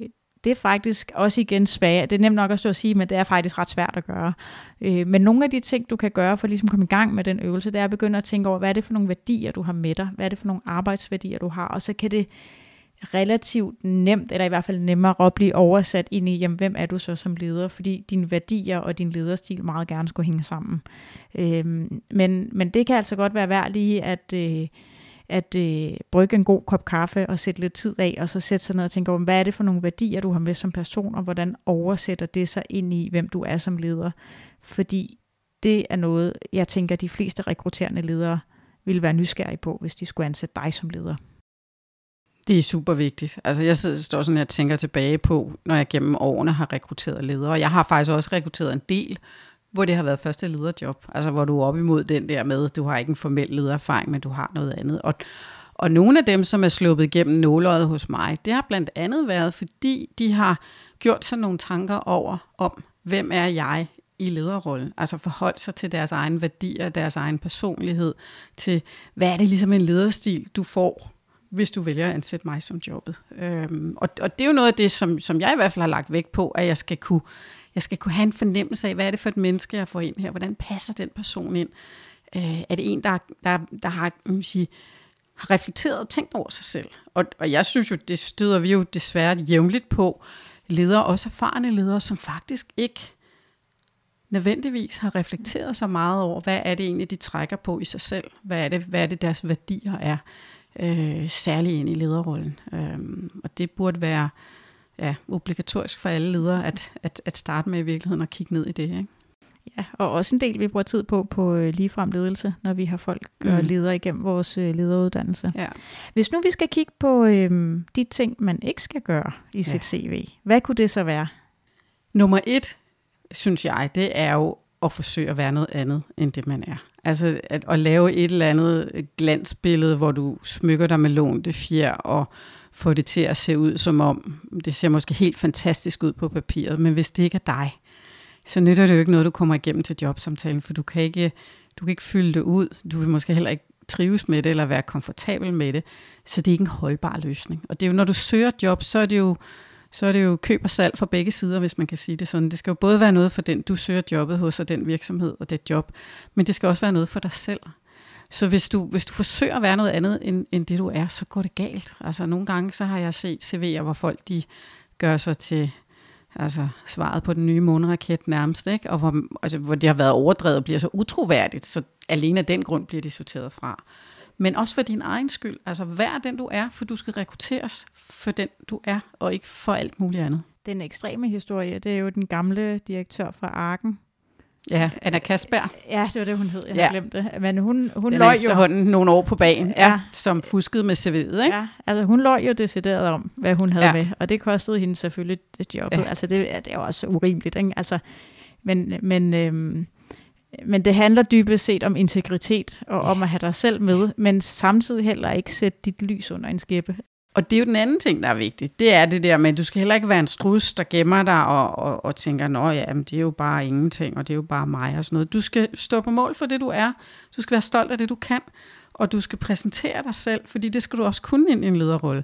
det er faktisk også igen svært. Det er nemt nok at stå og sige, men det er faktisk ret svært at gøre. Øh, men nogle af de ting, du kan gøre for ligesom at ligesom komme i gang med den øvelse, det er at begynde at tænke over, hvad er det for nogle værdier, du har med dig? Hvad er det for nogle arbejdsværdier, du har? Og så kan det relativt nemt, eller i hvert fald nemmere at blive oversat ind i, jamen, hvem er du så som leder, fordi dine værdier og din lederstil meget gerne skulle hænge sammen. Øhm, men, men det kan altså godt være værd lige at, øh, at øh, brygge en god kop kaffe og sætte lidt tid af, og så sætte sig ned og tænke over, hvad er det for nogle værdier, du har med som person, og hvordan oversætter det sig ind i, hvem du er som leder. Fordi det er noget, jeg tænker, de fleste rekrutterende ledere vil være nysgerrige på, hvis de skulle ansætte dig som leder. Det er super vigtigt. Altså jeg sidder, står sådan her tænker tilbage på, når jeg gennem årene har rekrutteret ledere. Jeg har faktisk også rekrutteret en del, hvor det har været første lederjob. Altså hvor du er op imod den der med, du har ikke en formel ledererfaring, men du har noget andet. Og, og nogle af dem, som er sluppet igennem nåløjet hos mig, det har blandt andet været, fordi de har gjort sig nogle tanker over, om hvem er jeg i lederrollen. Altså forholdt sig til deres egen værdier, deres egen personlighed, til hvad er det ligesom en lederstil, du får hvis du vælger at ansætte mig som jobbet. Øhm, og, og det er jo noget af det, som, som jeg i hvert fald har lagt vægt på, at jeg skal kunne, jeg skal kunne have en fornemmelse af, hvad er det for et menneske, jeg får ind her? Hvordan passer den person ind? Øh, er det en, der, der, der har, man sige, har reflekteret og tænkt over sig selv? Og, og jeg synes jo, det støder vi jo desværre jævnligt på, ledere, også erfarne ledere, som faktisk ikke nødvendigvis har reflekteret så meget over, hvad er det egentlig, de trækker på i sig selv? Hvad er det, hvad er det deres værdier er? Øh, særligt ind i lederrollen. Øh, og det burde være ja, obligatorisk for alle ledere at, at, at starte med i virkeligheden og kigge ned i det. Ikke? Ja, og også en del, vi bruger tid på på øh, ligefrem ledelse, når vi har folk mm. og ledere igennem vores øh, lederuddannelse. Ja. Hvis nu vi skal kigge på øh, de ting, man ikke skal gøre i ja. sit CV, hvad kunne det så være? Nummer et, synes jeg, det er jo at forsøge at være noget andet, end det man er. Altså at, at lave et eller andet glansbillede, hvor du smykker dig med lånte fjer og får det til at se ud som om, det ser måske helt fantastisk ud på papiret, men hvis det ikke er dig, så nytter det jo ikke noget, du kommer igennem til jobsamtalen, for du kan ikke, du kan ikke fylde det ud. Du vil måske heller ikke trives med det, eller være komfortabel med det. Så det er ikke en holdbar løsning. Og det er jo, når du søger job, så er det jo, så er det jo køb og salg fra begge sider, hvis man kan sige det sådan. Det skal jo både være noget for den, du søger jobbet hos, og den virksomhed og det job, men det skal også være noget for dig selv. Så hvis du, hvis du forsøger at være noget andet end, end det, du er, så går det galt. Altså nogle gange, så har jeg set CV'er, hvor folk de gør sig til altså svaret på den nye måneraket nærmest, ikke? og hvor, altså, hvor det har været overdrevet og bliver så utroværdigt, så alene af den grund bliver de sorteret fra men også for din egen skyld. Altså vær den du er, for du skal rekrutteres for den du er, og ikke for alt muligt andet. Den ekstreme historie, det er jo den gamle direktør fra Arken, Ja, Anna Kasper. Ja, det var det, hun hed. Jeg ja. har glemt det. Men hun, hun Den løg efterhånden jo... nogle år på banen, ja, ja. som fuskede med CV'et, ikke? Ja, altså hun løg jo decideret om, hvad hun havde ja. med, og det kostede hende selvfølgelig jobbet. Ja. Altså det, det er jo også urimeligt, ikke? Altså, men, men øhm, men det handler dybest set om integritet og om at have dig selv med, men samtidig heller ikke sætte dit lys under en skæppe. Og det er jo den anden ting, der er vigtig. Det er det der med, at du skal heller ikke være en strus, der gemmer dig og, og, og tænker, nå ja, men det er jo bare ingenting, og det er jo bare mig og sådan noget. Du skal stå på mål for det, du er. Du skal være stolt af det, du kan. Og du skal præsentere dig selv, fordi det skal du også kunne ind i en lederrolle.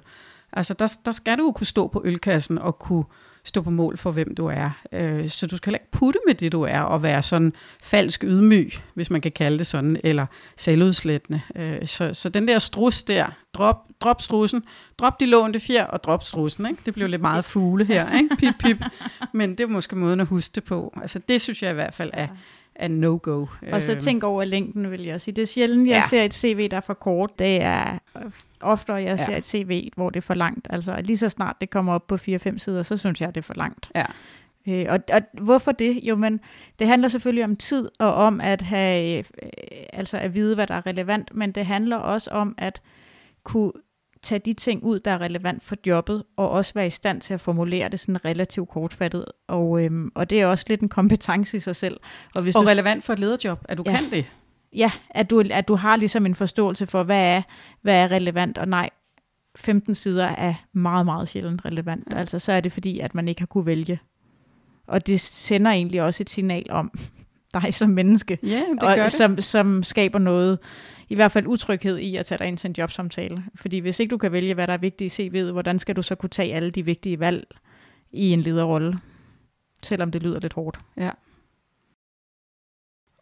Altså, der, der skal du jo kunne stå på ølkassen og kunne stå på mål for, hvem du er. Øh, så du skal heller ikke putte med det, du er, og være sådan falsk ydmyg, hvis man kan kalde det sådan, eller selvudslættende. Øh, så, så den der strus der, drop, drop strussen, drop de lånte fjer, og drop strussen. Ikke? Det blev lidt meget fugle her, ikke? pip pip. Men det er måske måden at huske det på. Altså, det synes jeg i hvert fald er, er no-go. Og så øhm. tænk over længden, vil jeg sige. Det er sjældent, jeg ja. ser et CV, der er for kort. Det er oftere, jeg ser ja. et CV, hvor det er for langt. Altså lige så snart det kommer op på 4-5 sider, så synes jeg, det er for langt. Ja. Øh, og, og hvorfor det? Jo, men det handler selvfølgelig om tid og om at have, øh, altså at vide, hvad der er relevant, men det handler også om at kunne tage de ting ud, der er relevant for jobbet, og også være i stand til at formulere det sådan relativt kortfattet. Og, øhm, og det er også lidt en kompetence i sig selv. Og, hvis og du, relevant for et lederjob, at du ja, kan det. Ja, at du, at du har ligesom en forståelse for, hvad er, hvad er relevant, og nej, 15 sider er meget, meget sjældent relevant. Ja. Altså, så er det fordi, at man ikke har kunne vælge. Og det sender egentlig også et signal om dig som menneske, ja, det og, gør det. Som, som skaber noget, i hvert fald utryghed i at tage dig ind til en jobsamtale. Fordi hvis ikke du kan vælge, hvad der er vigtigt i CV'et, hvordan skal du så kunne tage alle de vigtige valg i en lederrolle, selvom det lyder lidt hårdt. Ja.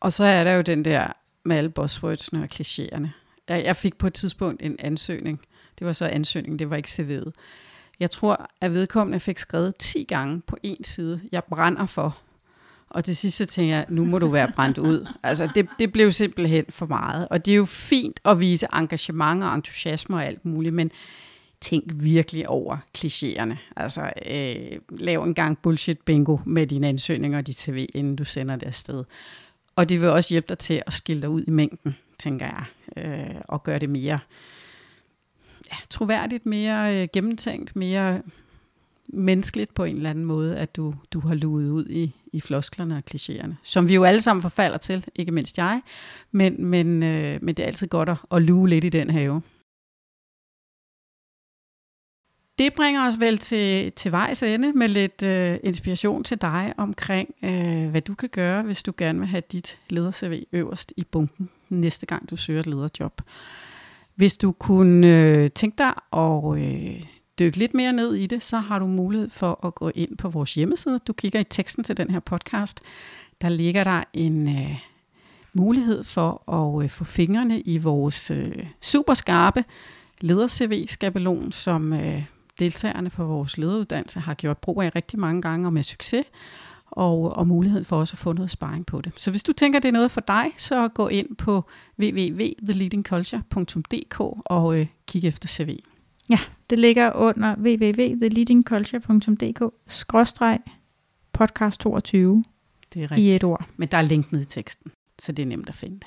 Og så er der jo den der med alle buzzwordsene og klichéerne. Jeg, jeg fik på et tidspunkt en ansøgning. Det var så ansøgningen, det var ikke CV'et. Jeg tror, at vedkommende fik skrevet 10 gange på en side, jeg brænder for. Og til sidst så tænker jeg, nu må du være brændt ud. Altså det, det blev simpelthen for meget. Og det er jo fint at vise engagement og entusiasme og alt muligt, men tænk virkelig over klichéerne. Altså øh, lav en gang bullshit bingo med dine ansøgninger og dit CV, inden du sender det afsted. Og det vil også hjælpe dig til at skille dig ud i mængden, tænker jeg, øh, og gøre det mere ja, troværdigt, mere øh, gennemtænkt, mere menneskeligt på en eller anden måde, at du, du har luet ud i, i flosklerne og klichéerne, som vi jo alle sammen forfalder til, ikke mindst jeg, men, men, øh, men det er altid godt at, at lue lidt i den have. Det bringer os vel til, til vejs ende med lidt øh, inspiration til dig omkring, øh, hvad du kan gøre, hvis du gerne vil have dit leder-CV øverst i bunken næste gang du søger et lederjob. Hvis du kunne øh, tænke dig at øh, dykke lidt mere ned i det, så har du mulighed for at gå ind på vores hjemmeside. Du kigger i teksten til den her podcast. Der ligger der en øh, mulighed for at øh, få fingrene i vores øh, super skarpe leder-CV-skabelon, som øh, deltagerne på vores lederuddannelse har gjort brug af rigtig mange gange og med succes, og, og muligheden for også at få noget sparring på det. Så hvis du tænker, det er noget for dig, så gå ind på www.theleadingculture.dk og øh, kig efter CV. Ja, det ligger under www.theleadingculture.dk podcast 22 det er rigtigt. i et ord. Men der er link ned i teksten, så det er nemt at finde det.